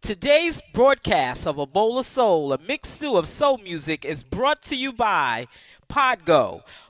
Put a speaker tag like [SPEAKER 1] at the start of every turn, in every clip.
[SPEAKER 1] Today's broadcast of A Bowl of Soul, a mixed stew of soul music, is brought to you by Podgo.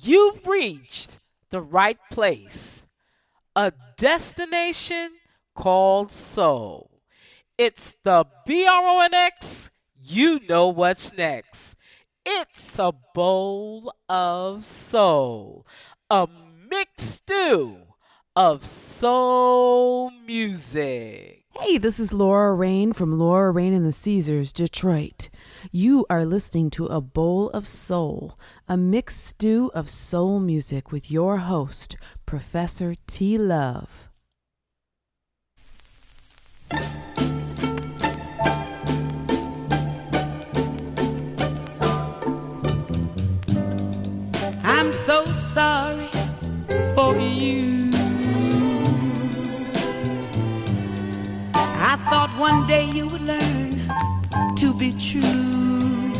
[SPEAKER 1] You've reached the right place, a destination called soul. It's the B R O N X. You know what's next. It's a bowl of soul, a mixed stew of soul music.
[SPEAKER 2] Hey, this is Laura Rain from Laura Rain and the Caesars, Detroit. You are listening to A Bowl of Soul, a mixed stew of soul music with your host, Professor T. Love.
[SPEAKER 3] I'm so sorry for you. I thought one day you would learn to be true.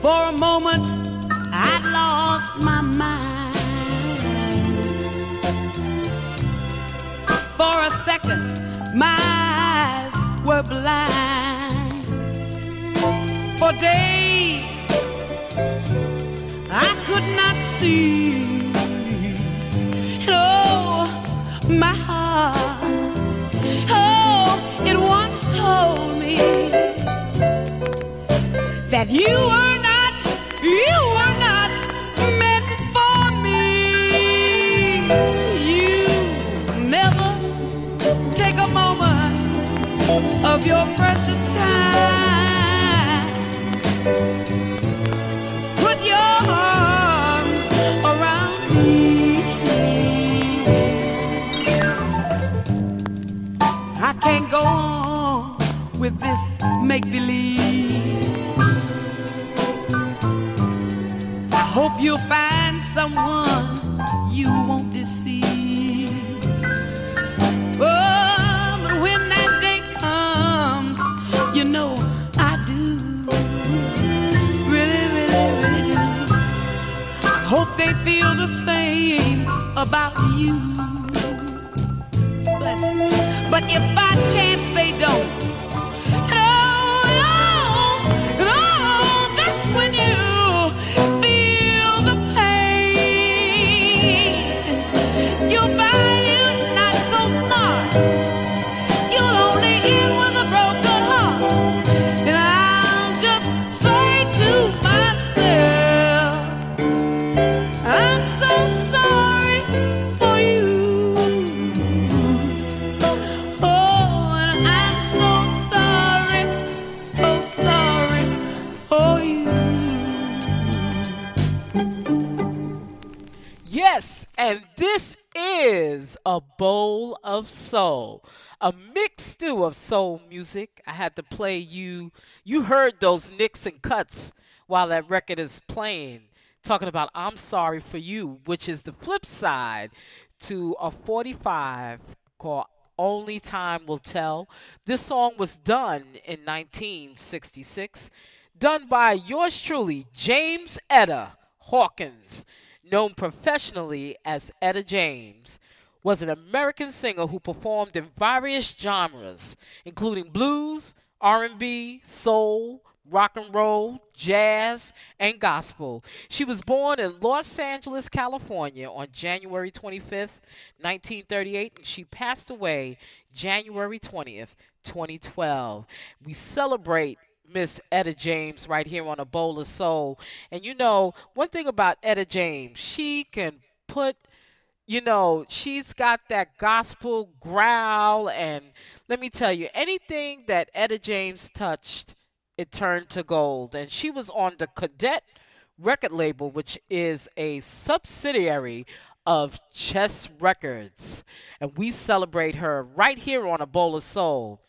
[SPEAKER 3] For a moment, I'd lost my mind. For a second, my eyes were blind. For days, I could not see. You were not, you were not meant for me. You never take a moment of your precious time. Put your arms around me. I can't go on with this make believe. Hope you'll find someone you won't deceive. Oh, but when that day comes, you know I do. Really, really, really do. I hope they feel the same about you. But, but if by chance
[SPEAKER 1] of soul, a mixed stew of soul music. I had to play you. You heard those nicks and cuts while that record is playing, talking about "I'm Sorry for You," which is the flip side to a 45 called "Only Time Will Tell." This song was done in 1966, done by yours truly, James Etta Hawkins known professionally as Etta James, was an American singer who performed in various genres, including blues, R&B, soul, rock and roll, jazz, and gospel. She was born in Los Angeles, California on January 25th, 1938, and she passed away January 20th, 2012. We celebrate Miss Etta James right here on a bowl of soul. And you know, one thing about Etta James, she can put you know, she's got that gospel growl and let me tell you, anything that Etta James touched, it turned to gold. And she was on the Cadet record label, which is a subsidiary of Chess Records. And we celebrate her right here on A Bowl of Soul.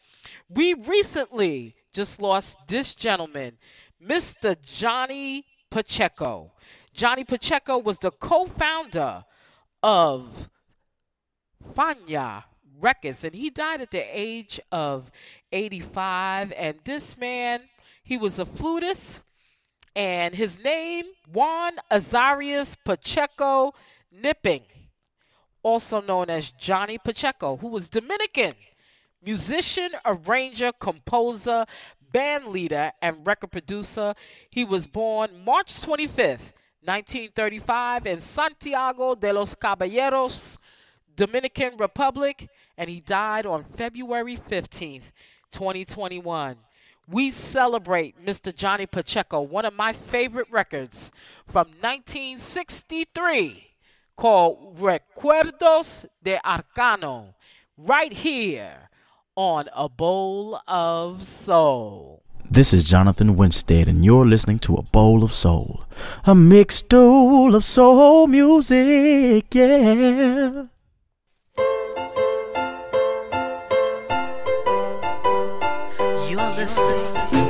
[SPEAKER 1] We recently just lost this gentleman, Mr. Johnny Pacheco. Johnny Pacheco was the co founder of Fania Records, and he died at the age of 85. And this man, he was a flutist, and his name, Juan Azarias Pacheco Knipping, also known as Johnny Pacheco, who was Dominican, musician, arranger, composer, band leader, and record producer. He was born March 25th, 1935, in Santiago de los Caballeros, Dominican Republic, and he died on February 15th, 2021. We celebrate Mr. Johnny Pacheco, one of my favorite records from 1963 called Recuerdos de Arcano, right here on A Bowl of Soul.
[SPEAKER 4] This is Jonathan Winstead, and you're listening to A Bowl of Soul. A mixed bowl of soul music, yeah.
[SPEAKER 5] You're listening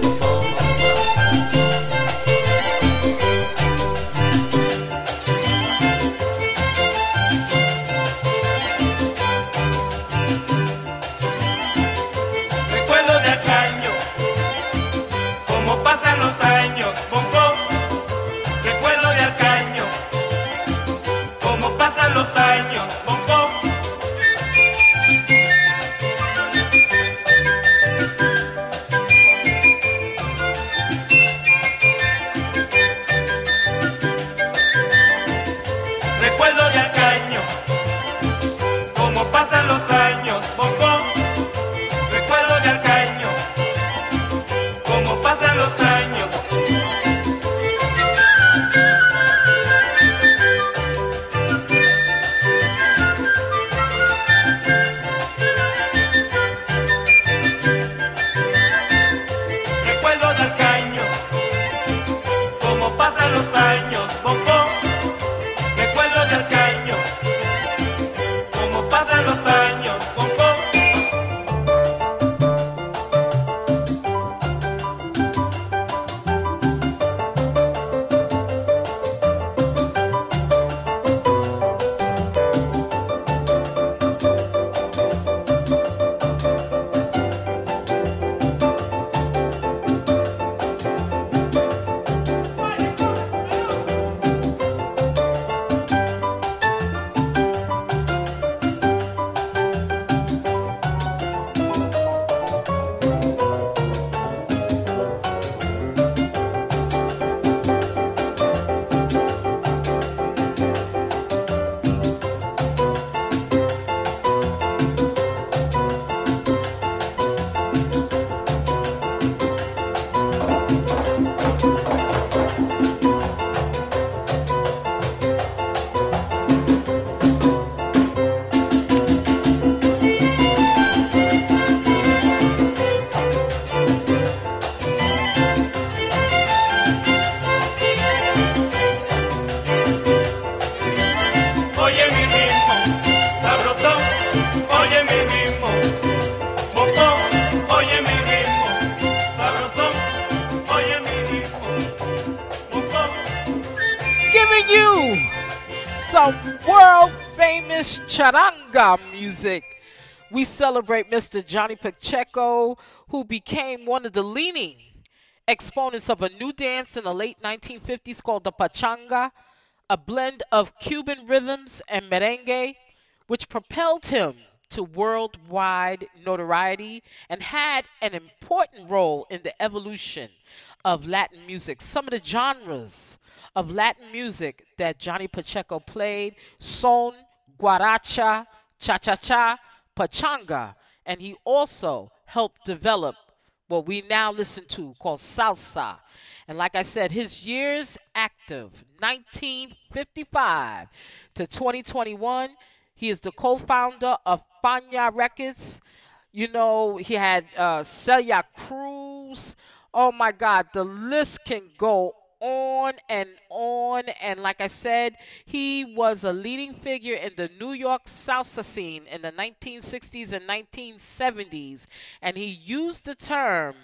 [SPEAKER 1] music. We celebrate Mr. Johnny Pacheco, who became one of the leading exponents of a new dance in the late 1950s called the pachanga, a blend of Cuban rhythms and merengue, which propelled him to worldwide notoriety and had an important role in the evolution of Latin music. Some of the genres of Latin music that Johnny Pacheco played son, guaracha, cha cha cha, pachanga, and he also helped develop what we now listen to called salsa. And like I said, his years active 1955 to 2021. He is the co founder of Fania Records. You know, he had uh, Celia Cruz. Oh my God, the list can go on and on. And like I said, he was a leading figure in the New York salsa scene in the 1960s and 1970s. And he used the term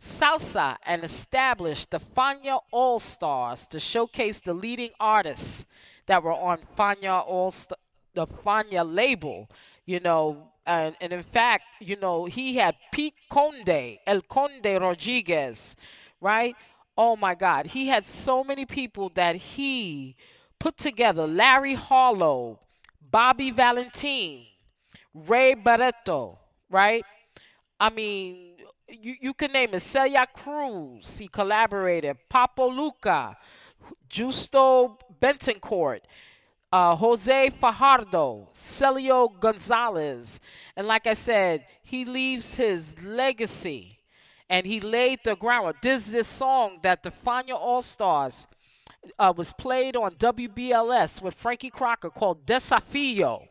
[SPEAKER 1] salsa and established the Fania All Stars to showcase the leading artists that were on Fania All the Fania label. You know, and, and in fact, you know, he had Pete Conde, El Conde Rodriguez, right? Oh my God, he had so many people that he put together. Larry Harlow, Bobby Valentine, Ray Barretto, right? I mean, you, you can name it. Celia Cruz, he collaborated. Papo Lucca, Justo Betancourt, uh, Jose Fajardo, Celio Gonzalez. And like I said, he leaves his legacy and he laid the groundwork. This is this song that the Fania All Stars uh, was played on WBLS with Frankie Crocker called Desafio.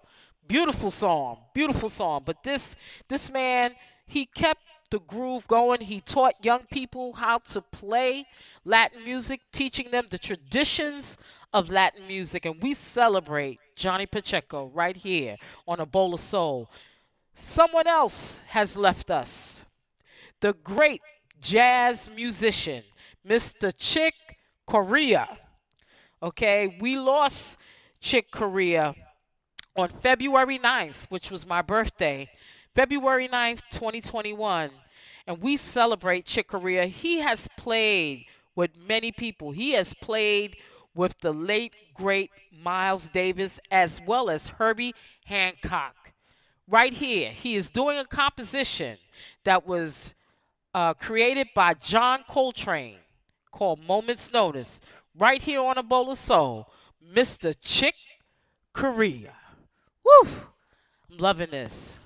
[SPEAKER 1] Beautiful song, beautiful song. But this this man, he kept the groove going. He taught young people how to play Latin music, teaching them the traditions of Latin music. And we celebrate Johnny Pacheco right here on A Bowl of Soul. Someone else has left us. The great jazz musician, Mr. Chick Corea. Okay, we lost Chick Corea on February 9th, which was my birthday, February 9th, 2021. And we celebrate Chick Corea. He has played with many people. He has played with the late, great Miles Davis as well as Herbie Hancock. Right here, he is doing a composition that was uh, created by John Coltrane called Moments Notice. Right here on A Bowl of Soul, Mr. Chick Corea. Woo! I'm loving this.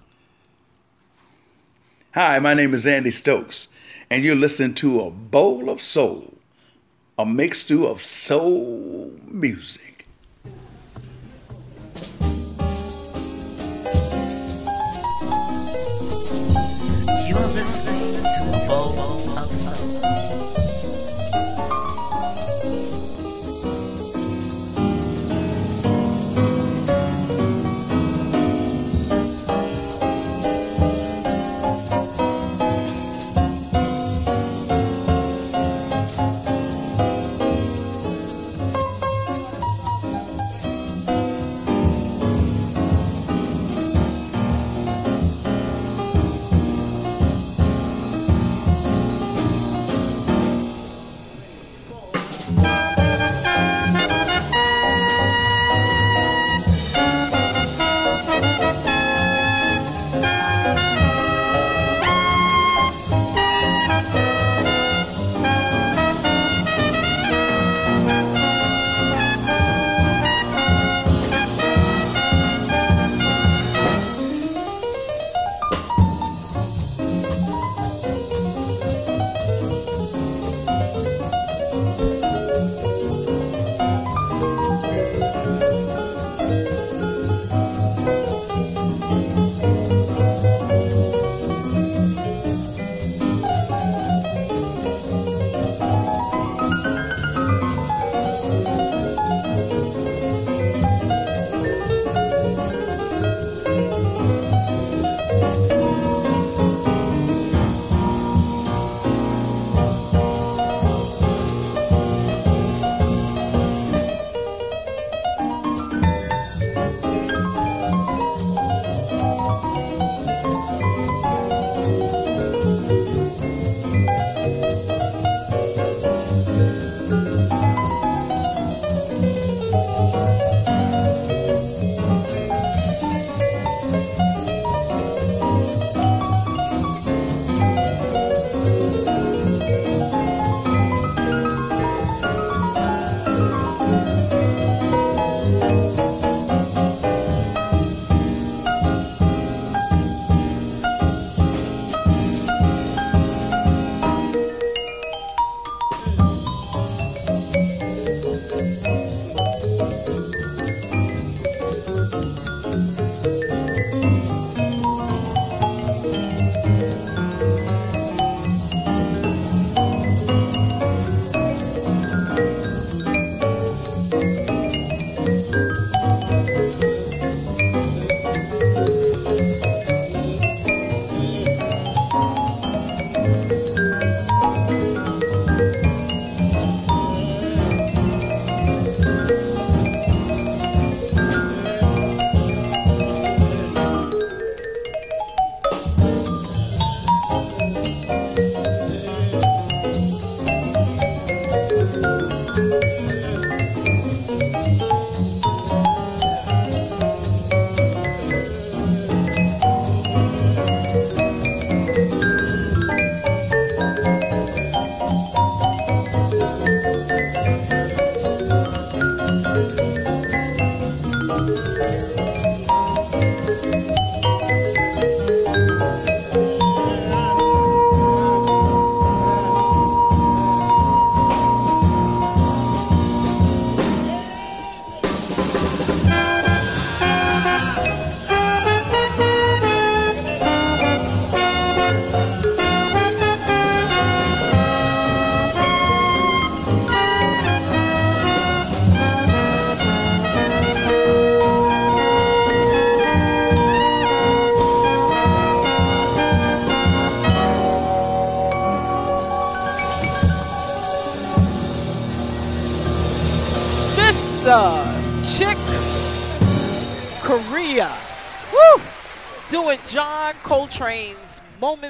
[SPEAKER 6] Hi, my name is Andy Stokes, and you're listening to A Bowl of Soul, a mixture of soul music.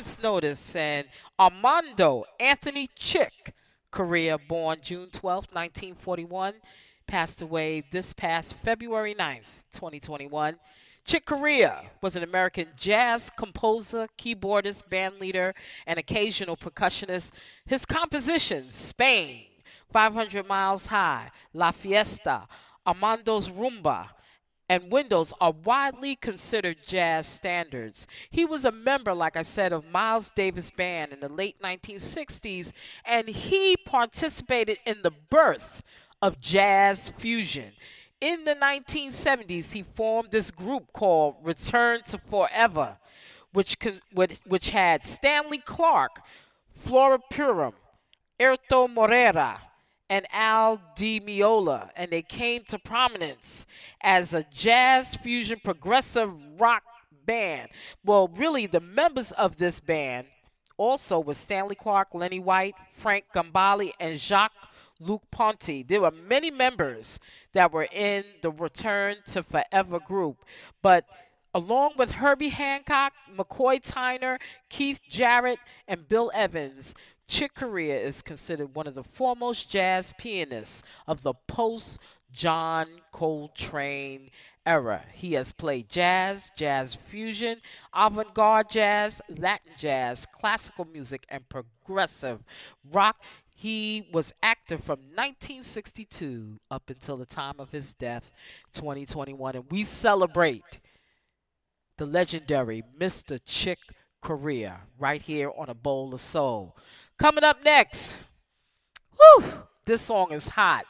[SPEAKER 1] Moment's Notice and Armando Anthony Chick Corea, born June 12, 1941, passed away this past February 9th, 2021. Chick Corea was an American jazz composer, keyboardist, bandleader, and occasional percussionist. His compositions, Spain, 500 Miles High, La Fiesta, Armando's Rumba, and Windows are widely considered jazz standards. He was a member, like I said, of Miles Davis Band in the late 1960s, and he participated in the birth of jazz fusion. In the 1970s, he formed this group called Return to Forever, which, which, had Stanley Clarke, Flora Purim, Airto Moreira, and Al Di Meola, and they came to prominence as a jazz fusion progressive rock band. Well, really, the members of this band also was Stanley Clarke, Lenny White, Frank Gambale, and Jacques Luc Ponty. There were many members that were in the Return to Forever group, but along with Herbie Hancock, McCoy Tyner, Keith Jarrett, and Bill Evans, Chick Corea is considered one of the foremost jazz pianists of the post John Coltrane era. He has played jazz, jazz fusion, avant garde jazz, Latin jazz, classical music, and progressive rock. He was active from 1962 up until the time of his death, 2021, and we celebrate the legendary Mr. Chick Corea right here on a bowl of soul. Coming up next, whew, this song is hot.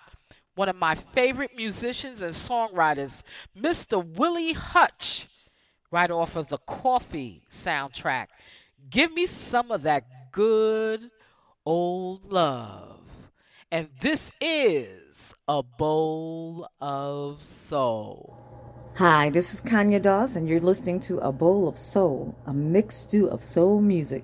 [SPEAKER 1] One of my favorite musicians and songwriters, Mr. Willie Hutch, right off of the Coffy soundtrack. Give me some of that good old love. And this is a bowl of soul.
[SPEAKER 7] Hi, this is Kanya Dawes, and you're listening to A Bowl of Soul, a mixed stew of soul music.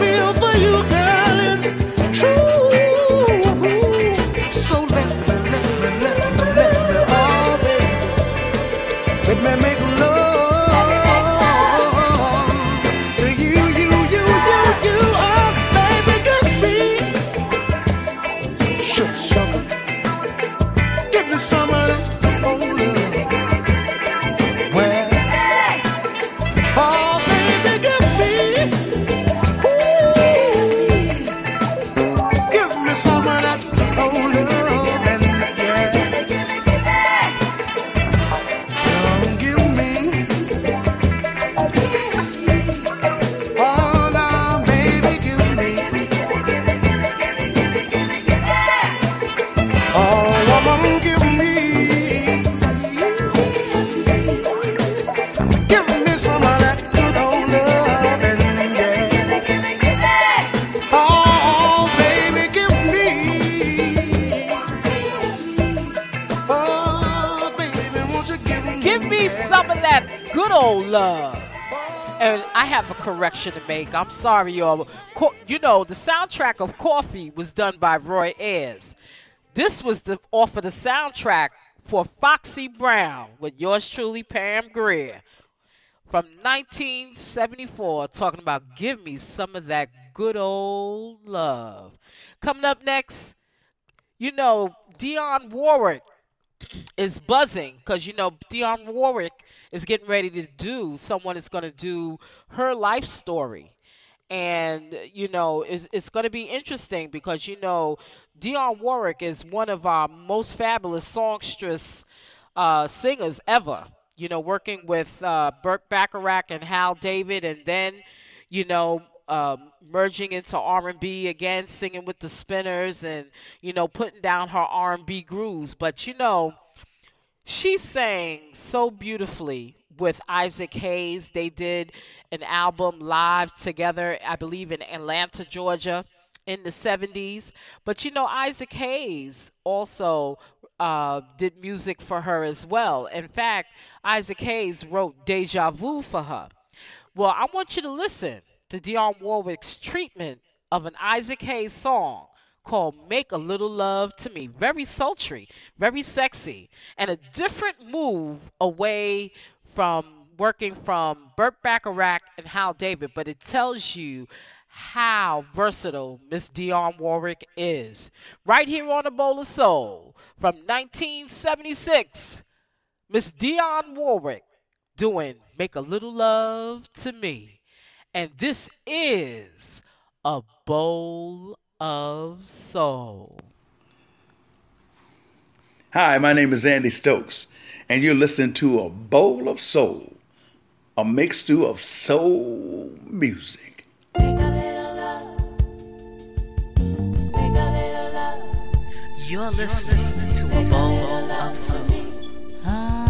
[SPEAKER 1] to
[SPEAKER 8] make.
[SPEAKER 1] I'm sorry, y'all. Co- You know, the soundtrack of Coffy was done by Roy Ayers. This was the off of the soundtrack for Foxy Brown with yours truly, Pam Grier, from 1974, talking about "Give Me Some of That Good Old Love." Coming up next, you know, Dionne Warwick is buzzing because you know Dionne Warwick is getting ready to do. Someone is going to do her life story, and you know it's, it's going to be interesting because you know Dionne Warwick is one of our most fabulous songstress uh, singers ever. You know, working with uh, Burt Bacharach and Hal David, and then you know um, merging into R&B again, singing with the Spinners, and you know putting down her R&B grooves. But you know, she sang so beautifully with Isaac Hayes. They did an album live together, I believe, in Atlanta, Georgia, in the 70s. But you know, Isaac Hayes also uh, did music for her as well. In fact, Isaac Hayes wrote Deja Vu for her. Well, I want you to listen to Dionne Warwick's treatment of an Isaac Hayes song called Make a Little Love to Me. Very sultry, very sexy, and a different move away from working from Burt Bacharach and Hal David, but it tells you how versatile Miss Dionne Warwick is. Right here on A Bowl of Soul from 1976, Miss Dionne Warwick doing Make a Little Love to Me. And this is A Bowl of Soul.
[SPEAKER 6] Hi, my name is Andy Stokes, and you're listening to A Bowl of Soul, a mixed stew of soul music.
[SPEAKER 2] You're listening to a bowl of soul.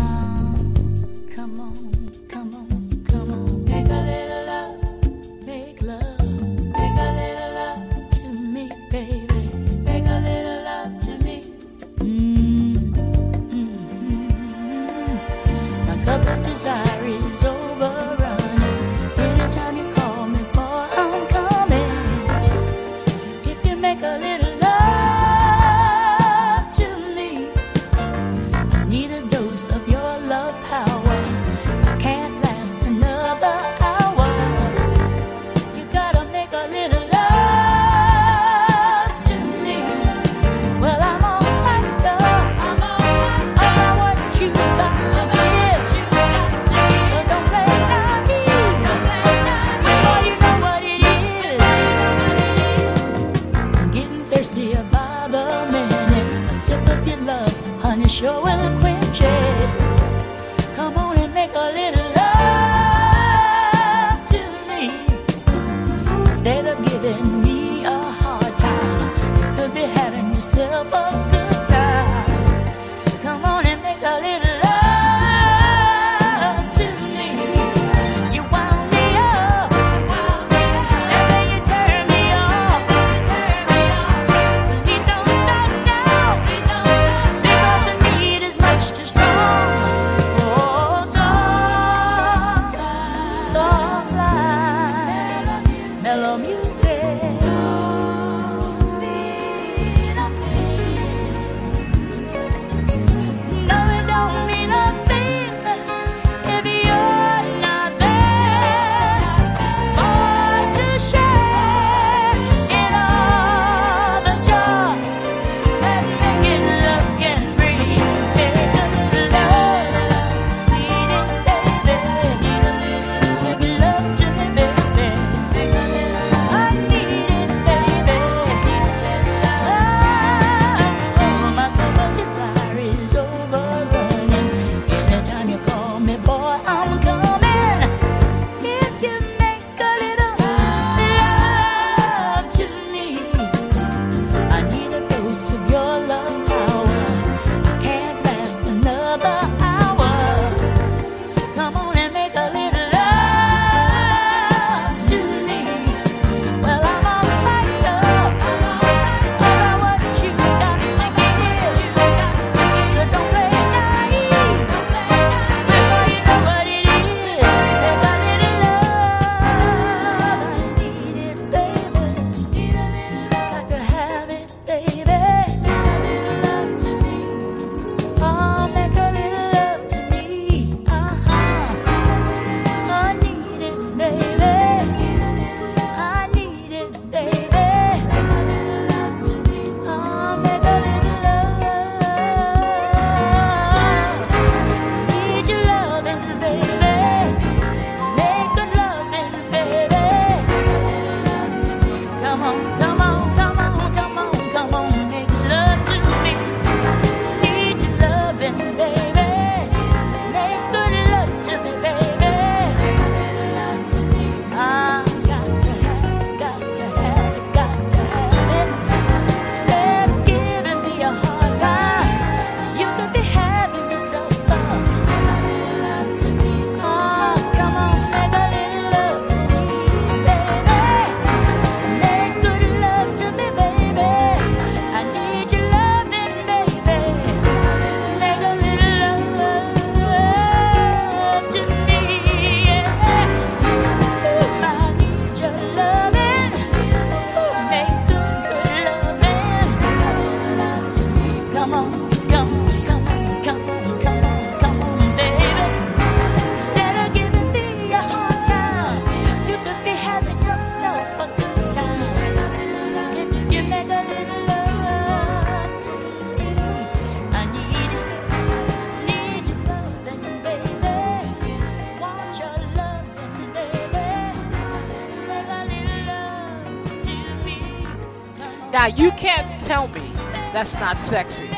[SPEAKER 1] That's not sexy.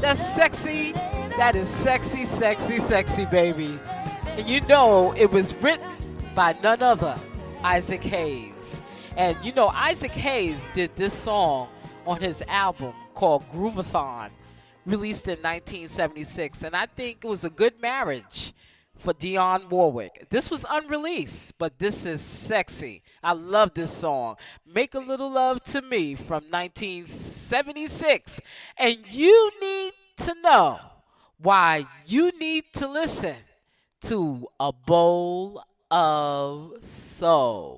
[SPEAKER 1] That's sexy. That is sexy, sexy, sexy, baby. And you know it was written by none other, Isaac Hayes. And you know Isaac Hayes did this song on his album called Groove-A-Thon, released in 1976, and I think it was a good marriage for Dionne Warwick. This was unreleased, but this is sexy. I love this song. Make a Little Love to Me from 1976. And you need to know why you need to listen to A Bowl of Soul.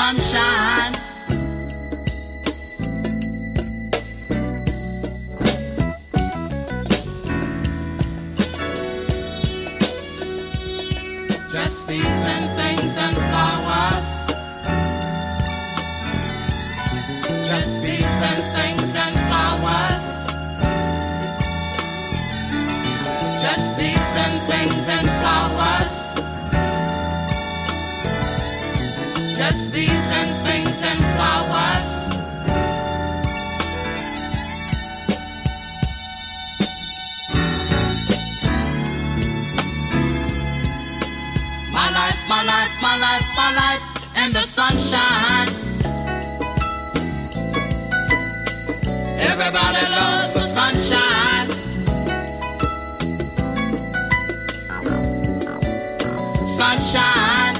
[SPEAKER 9] Sunshine. Sunshine.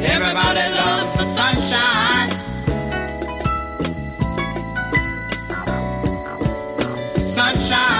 [SPEAKER 9] Everybody loves the sunshine. Sunshine.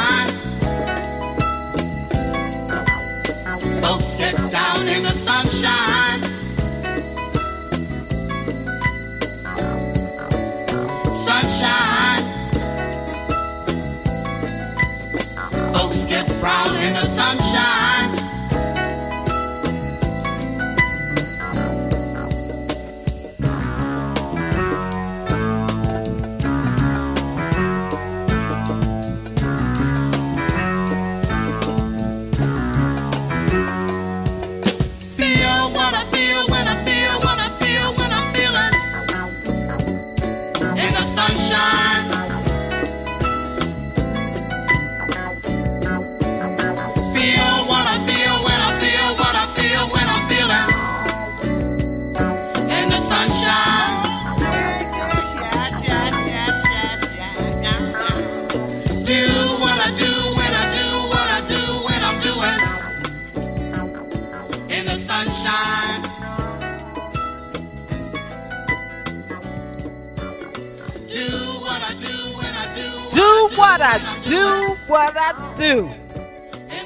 [SPEAKER 9] Do, what I do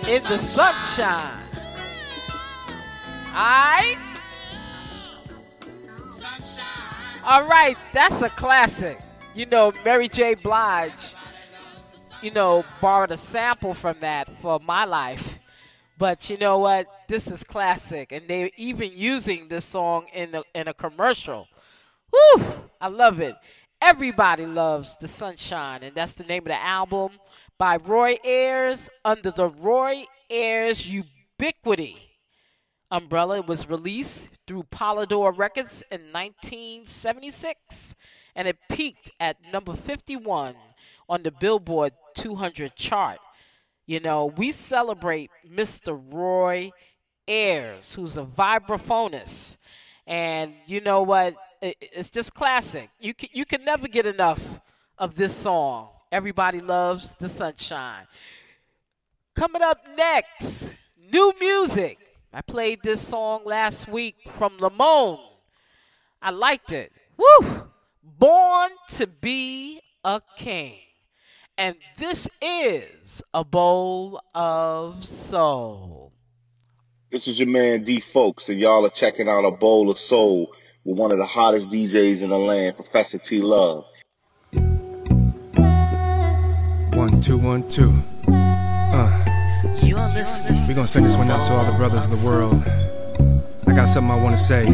[SPEAKER 9] in the sunshine. Right,
[SPEAKER 1] all right, that's a classic. You know, Mary J. Blige, you know, borrowed a sample from that for my life. But you know what? This is classic, and they're even using this song in a, in a commercial. Woo! I love it. Everybody loves the sunshine, and that's the name of the album by Roy Ayers under the Roy Ayers Ubiquity umbrella. It was released through Polydor Records in 1976, and it peaked at number 51 on the Billboard 200 chart. You know, we celebrate Mr. Roy Ayers, who's a vibraphonist. And you know what? It- It's just classic. You can, you can never get enough of this song. Everybody loves the sunshine. Coming up next, new music. I played this song last week from Lamone. I liked it. Woo! Born to be a king. And this is a bowl of soul.
[SPEAKER 10] This is your man D Folks, and y'all are checking out a bowl of soul with one of the hottest DJs in the land, Professor T Love.
[SPEAKER 11] One, two, one, two. Uh,
[SPEAKER 3] You are listening.
[SPEAKER 11] we gonna send this one out to all the brothers of the world. I got something I wanna say.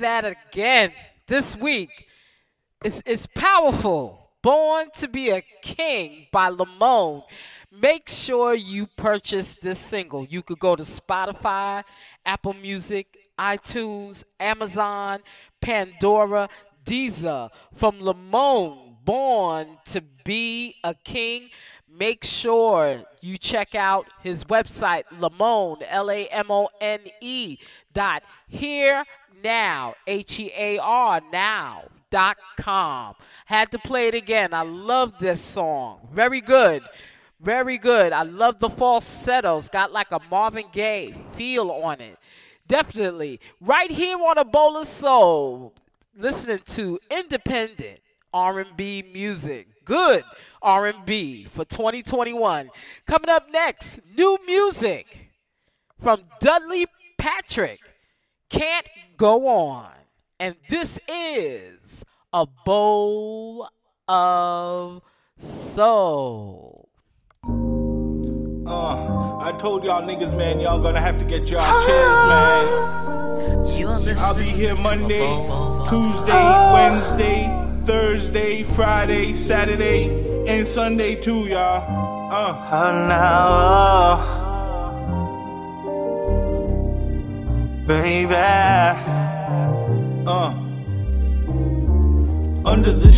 [SPEAKER 3] That
[SPEAKER 1] again this week. It's, it's powerful. Born to be a King by Lamone. Make sure you purchase this single. You could go to Spotify, Apple Music, iTunes, Amazon, Pandora, Deezer from Lamone. born to be a king. Make sure you check out his website, Lamone, L A M O N E dot here now, H E A R now dot com. Had to play it again. I love this song. Very good. Very good. I love the falsettos. Got like a Marvin Gaye feel on it. Definitely. Right here on a bowl of soul. Listening to independent R&B music. Good R&B for 2021. Coming up next, new music from Dudley Patrick. Can't go on. And this is a bowl of soul.
[SPEAKER 12] Uh, I told y'all niggas, man, y'all gonna have to get y'all chairs, man.
[SPEAKER 3] You're
[SPEAKER 12] I'll be here Monday, Tuesday,
[SPEAKER 3] Oh.
[SPEAKER 12] Wednesday, Thursday, Friday, Saturday, and Sunday too, y'all. Uh.
[SPEAKER 8] Oh, now, baby.
[SPEAKER 12] Uh. Under the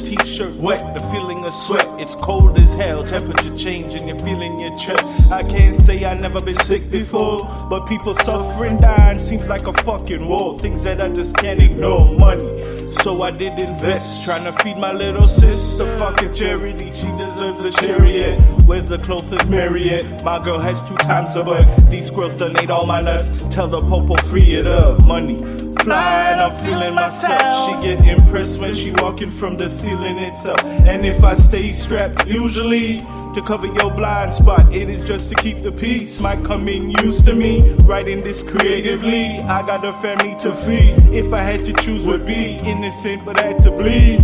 [SPEAKER 12] t-shirt wet, the feeling of sweat. It's cold as hell, temperature changing, you're feeling your chest. I can't say I never been sick before, but people suffering, dying seems like a fucking war. Things that I just can't ignore. Money, so I did invest, trying to feed my little sister. Fucking charity, she deserves a chariot. Where's the closest Marriott? My girl has two times her butt. These squirrels done ate all my nuts. Tell the popo free it up. Money flying, I'm feeling myself. She get impressed when she walking from the itself. And if I stay strapped, usually to cover your blind spot, it is just to keep the peace. Might come in used to me, writing this creatively. I got a family to feed. If I had to choose, would be innocent, but I had to bleed.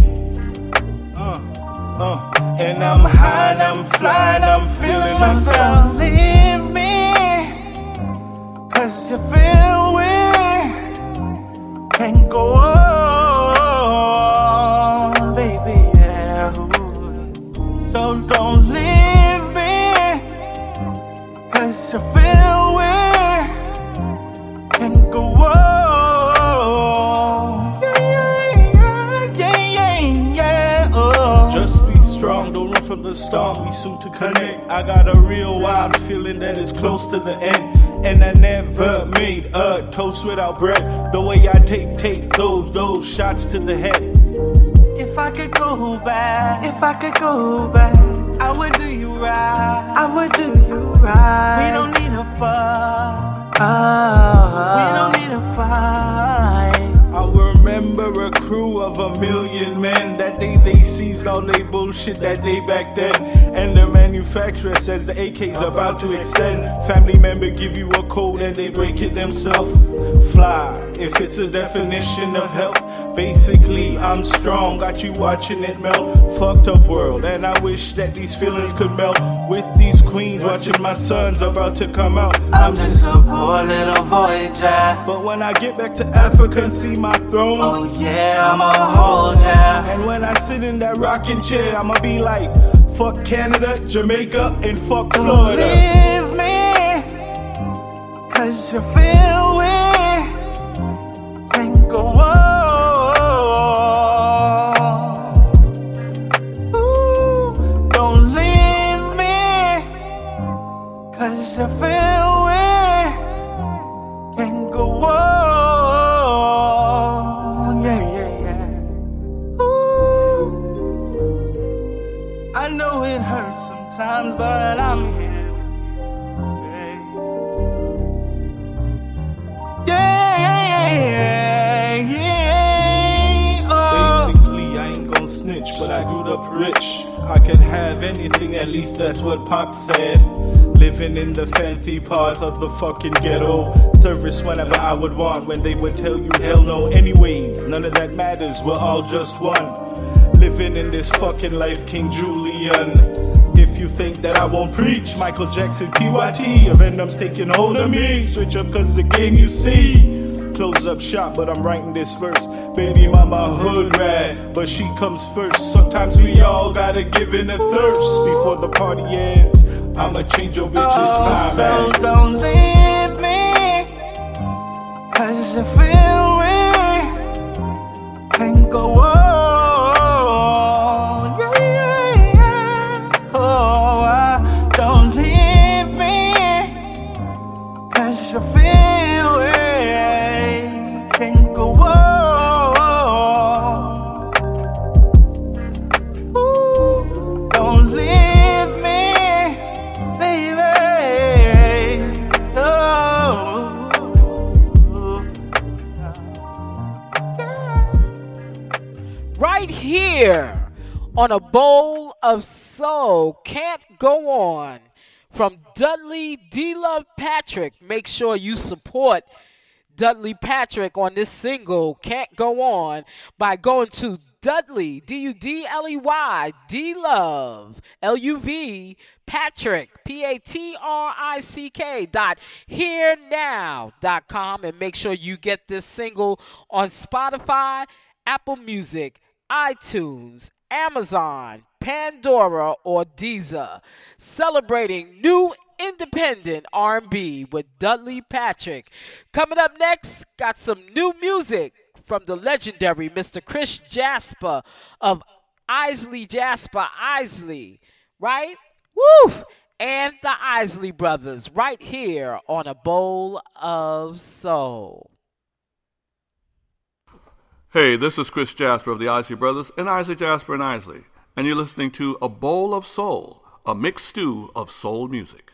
[SPEAKER 12] Uh, uh, and I'm high and I'm flying, I'm feeling myself.
[SPEAKER 8] Leave me, cause you feel we can't go on, you feel we can't go on. Yeah, yeah, yeah, yeah, yeah. Oh.
[SPEAKER 12] Just be strong, don't run from the storm. We soon to connect. I got a real wild feeling that it's close to the end. And I never made a toast without bread. The way I take, take those, those shots to the head.
[SPEAKER 8] If I could go back, if I could go back, I would do you right. I would do you right. We don't need a fight.
[SPEAKER 12] I remember a crew of a million men. That day they seized all they bullshit that day back then. And the manufacturer says the AK's about to extend. Family member give you a code and they break it themselves. Fly, if it's a definition of health. Basically, I'm strong, got you watching it melt. Fucked up world, and I wish that these feelings could melt. With these queens watching my sons about to come out.
[SPEAKER 8] I'm just a poor little voyager.
[SPEAKER 12] But when I get back to Africa and see my throne,
[SPEAKER 8] oh yeah, I'ma hold ya.
[SPEAKER 12] And when I sit in that rocking chair, I'ma be like, fuck Canada, Jamaica, and fuck Florida.
[SPEAKER 8] Leave me, cause you feel
[SPEAKER 12] fancy part of the fucking ghetto. Service whenever I would want, when they would tell you hell no. Anyways, none of that matters, we're all just one. Living in this fucking life, King Julian. If you think that I won't preach, Michael Jackson, PYT, a Venom's taking hold of me. Switch up cause the game you see. Close up shop, but I'm writing this verse. Baby mama hood rat, but she comes first. Sometimes we all gotta give in a thirst before the party ends. I'ma change your bitch this
[SPEAKER 8] Oh,
[SPEAKER 12] time,
[SPEAKER 8] so
[SPEAKER 12] man.
[SPEAKER 8] don't leave me, cause you feel we can't go on.
[SPEAKER 1] On a bowl of soul. Can't go on from Dudley D Love Patrick. Make sure you support Dudley Patrick on this single, Can't Go On, by going to Dudley, D U D L E Y, D Love, L U V, Patrick, P A T R I C K dot here now dot com and make sure you get this single on Spotify, Apple Music, iTunes, Amazon, Pandora, or Deezer. Celebrating new independent R&B with Dudley Patrick. Coming up next, got some new music from the legendary Mr. Chris Jasper of Isley Jasper Isley, right? Woo! And the Isley Brothers right here on a bowl of soul.
[SPEAKER 13] Hey, this is Chris Jasper of the Isley Brothers and Isley Jasper and Isley, and you're listening to A Bowl of Soul, a mixed stew of soul music.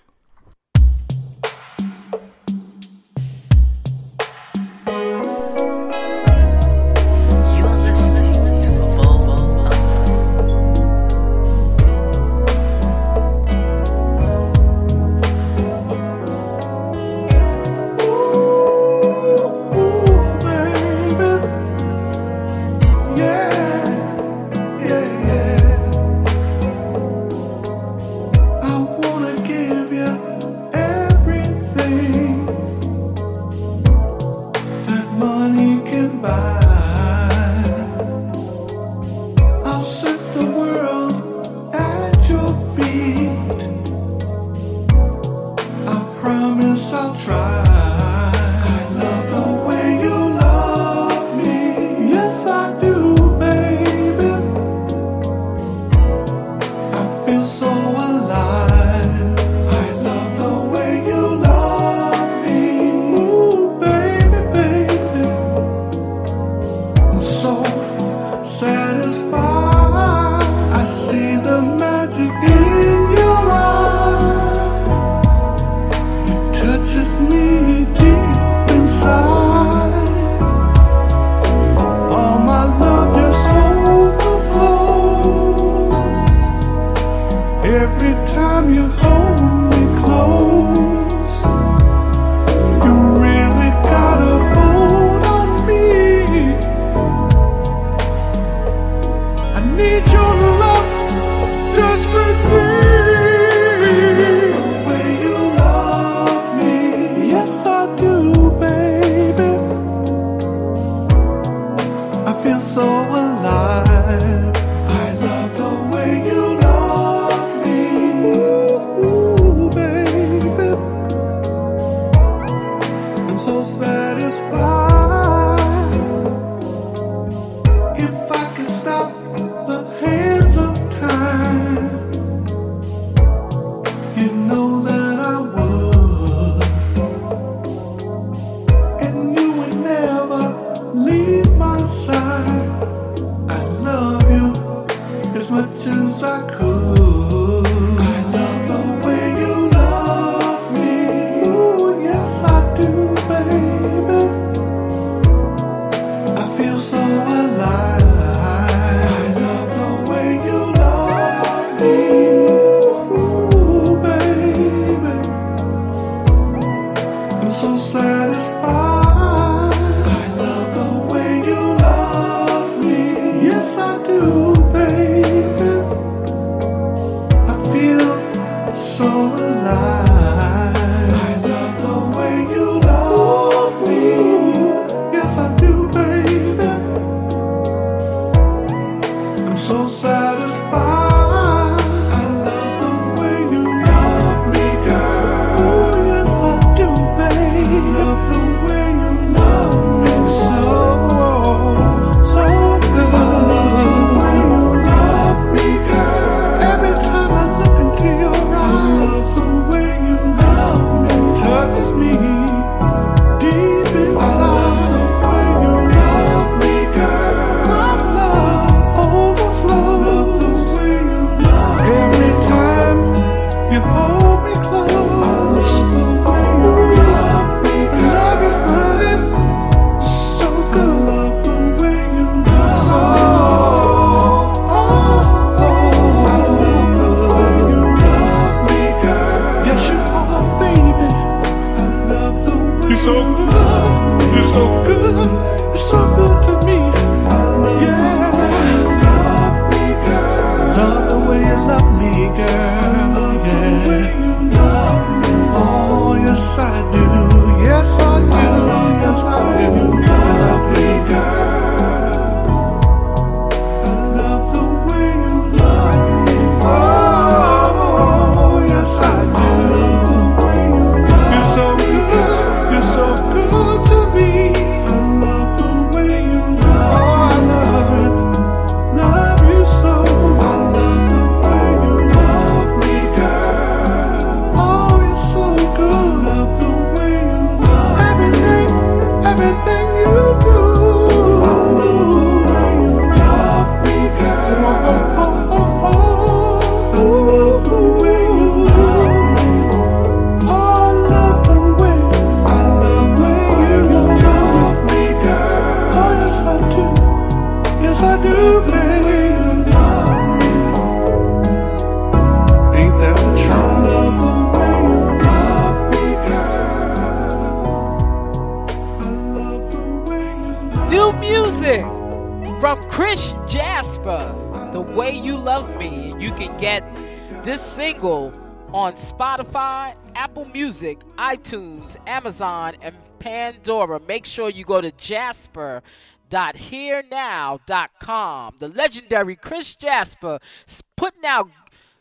[SPEAKER 1] Amazon, and Pandora. Make sure you go to jasper.hearnow.com. The legendary Chris Jasper is putting out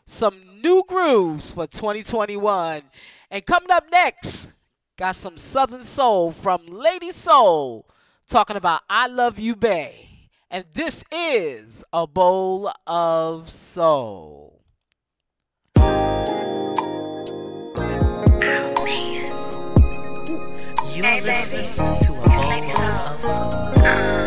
[SPEAKER 1] some new grooves for 2021. And coming up next, got some Southern Soul from Lady Soul talking about I Love You Bae. And this is a bowl of soul.
[SPEAKER 14] You're listening to a bowl of soul.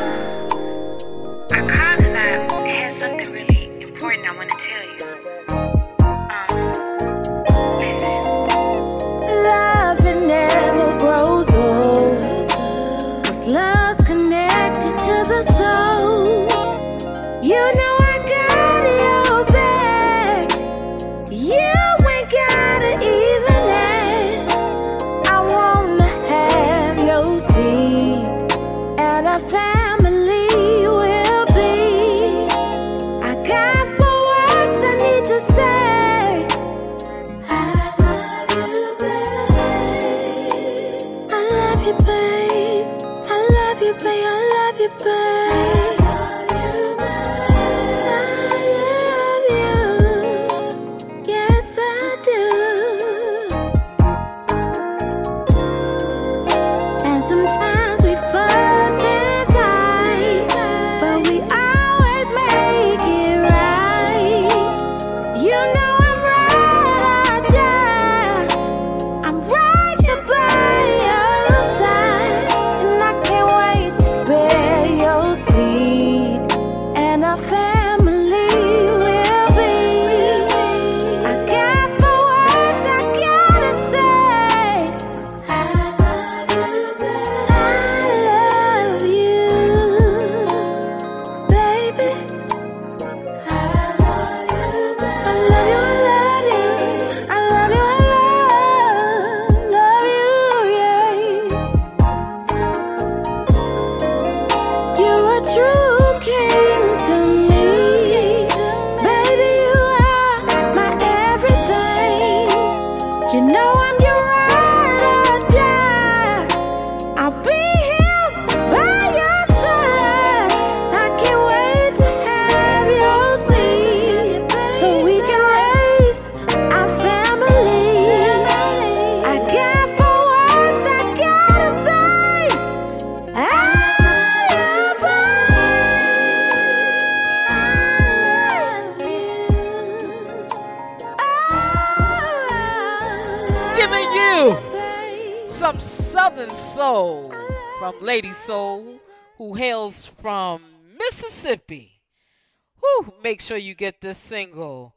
[SPEAKER 3] Make
[SPEAKER 1] sure you get this single,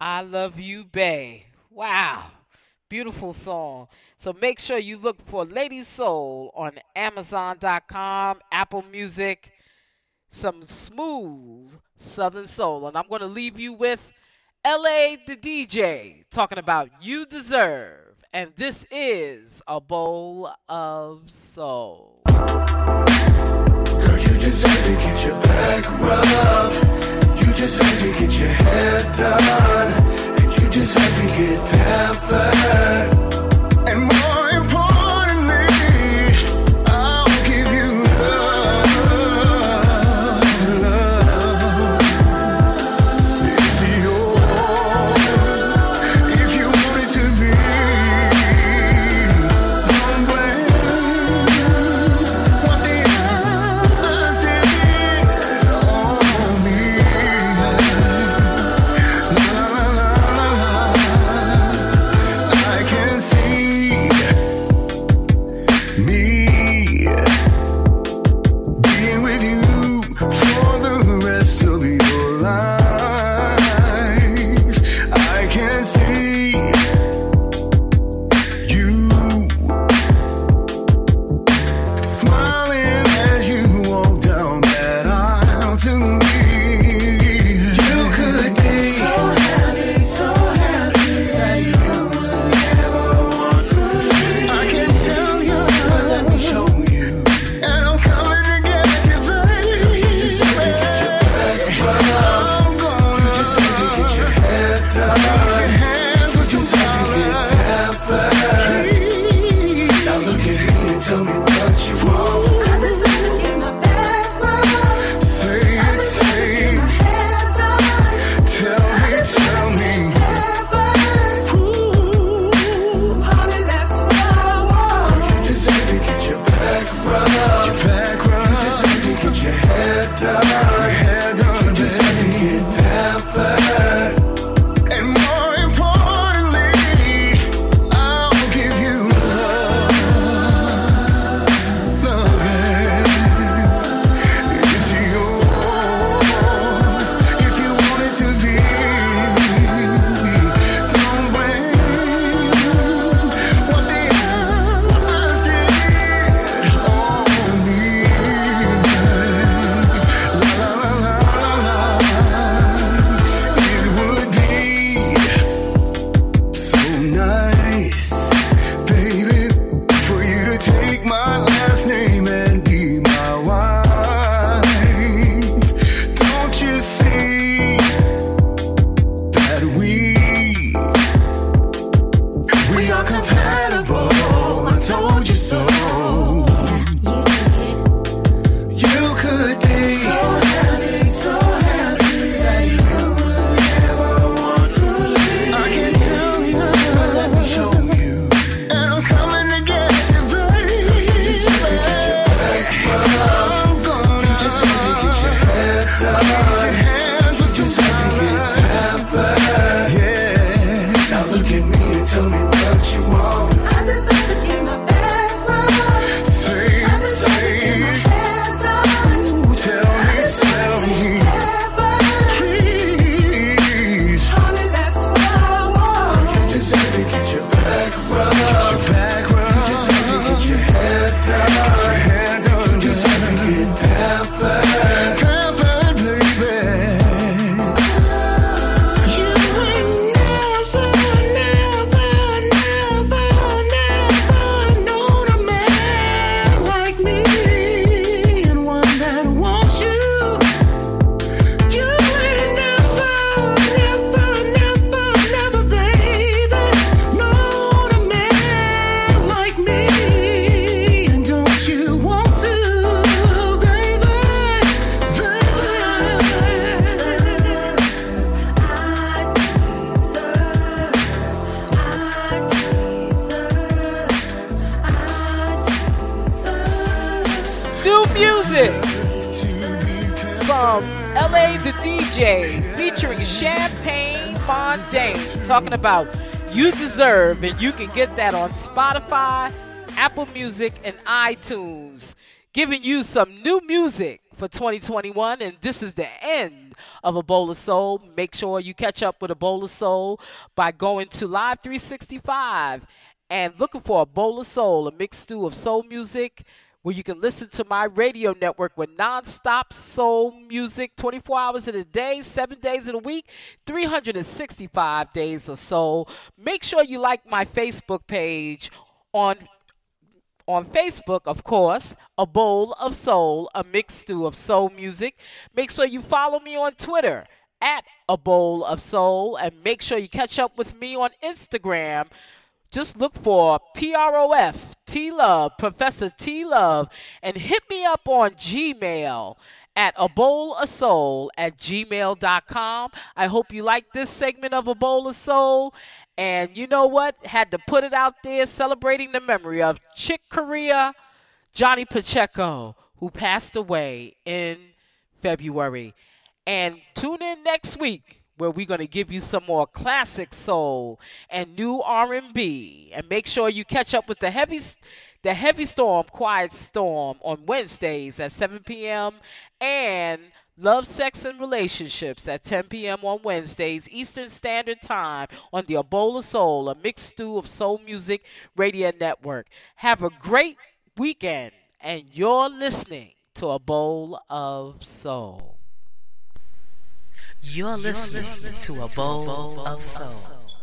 [SPEAKER 1] I Love You Bae. Wow, beautiful song. So make sure you look for Lady Soul on Amazon.com, Apple Music, some smooth Southern Soul. And I'm going to leave you with LA the DJ talking about You Deserve. And this is a bowl of soul.
[SPEAKER 11] Girl, you deserve to get your back rubbed. You deserve to get your hair done. And you deserve to get pampered. new music. From LA the
[SPEAKER 1] DJ featuring Champagne Mondaine talking about you deserve and you can get that on Spotify, Apple Music and iTunes. Giving you some new music for 2021 and this is the end of a bowl of soul. Make sure you catch up with a bowl of soul by going to live 365 and looking for a bowl of soul a mixed stew of soul music where you can listen to my radio network with nonstop soul music 24 hours in a day, seven days in a week, 365 days of soul. Make sure you like my Facebook page on on Facebook, of course, a bowl of soul, a mixed stew of soul music. Make sure you follow me on Twitter at a bowl of soul, and make sure you catch up with me on Instagram. Just look for PROF T Love, Professor T Love, and hit me up on Gmail at a bowl of soul at gmail.com. I hope you like this segment of a bowl of soul. And you know what? Had to put it out there celebrating the memory of Chick Corea, Johnny Pacheco, who passed away in February. And tune in next week where we're going to give you some more classic soul and new R&B. And make sure you catch up with the heavy the heavy storm, quiet storm on Wednesdays at 7 p.m. and Love, Sex, and Relationships at 10 p.m. on Wednesdays, Eastern Standard Time on the A Bowl of Soul, a mixed stew of soul music radio network. Have a great weekend, and you're listening to A Bowl of Soul.
[SPEAKER 14] You're listening to A Bowl of Soul.